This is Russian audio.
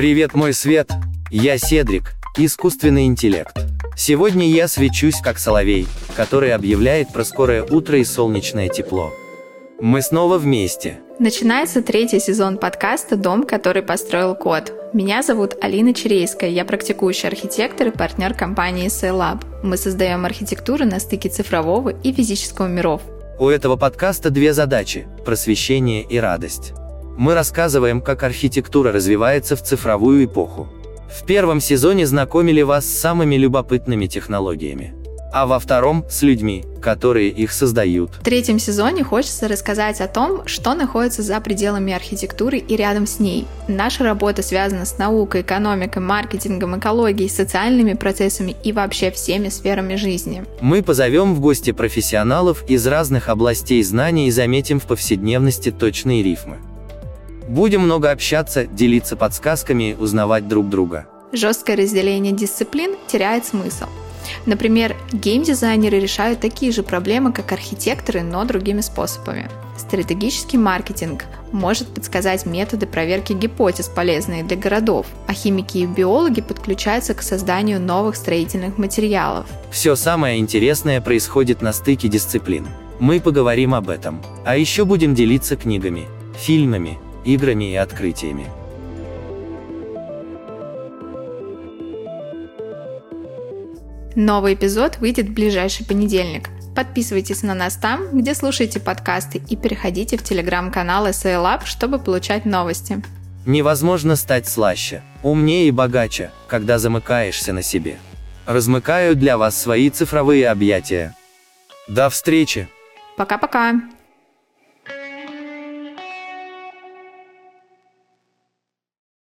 Привет, мой свет! Я Седрик, искусственный интеллект. Сегодня я свечусь как соловей, который объявляет про скорое утро и солнечное тепло. Мы снова вместе. Начинается третий сезон подкаста «Дом, который построил кот». Меня зовут Алина Черейская, я практикующий архитектор и партнер компании Sailab. Мы создаем архитектуру на стыке цифрового и физического миров. У этого подкаста две задачи – просвещение и радость. Мы рассказываем, как архитектура развивается в цифровую эпоху. В первом сезоне знакомили вас с самыми любопытными технологиями а во втором – с людьми, которые их создают. В третьем сезоне хочется рассказать о том, что находится за пределами архитектуры и рядом с ней. Наша работа связана с наукой, экономикой, маркетингом, экологией, социальными процессами и вообще всеми сферами жизни. Мы позовем в гости профессионалов из разных областей знаний и заметим в повседневности точные рифмы. Будем много общаться, делиться подсказками, узнавать друг друга. Жесткое разделение дисциплин теряет смысл. Например, геймдизайнеры решают такие же проблемы, как архитекторы, но другими способами. Стратегический маркетинг может подсказать методы проверки гипотез, полезные для городов, а химики и биологи подключаются к созданию новых строительных материалов. Все самое интересное происходит на стыке дисциплин. Мы поговорим об этом. А еще будем делиться книгами, фильмами, играми и открытиями. Новый эпизод выйдет в ближайший понедельник. Подписывайтесь на нас там, где слушаете подкасты, и переходите в телеграм-канал Lab, чтобы получать новости. Невозможно стать слаще, умнее и богаче, когда замыкаешься на себе. Размыкаю для вас свои цифровые объятия. До встречи! Пока-пока!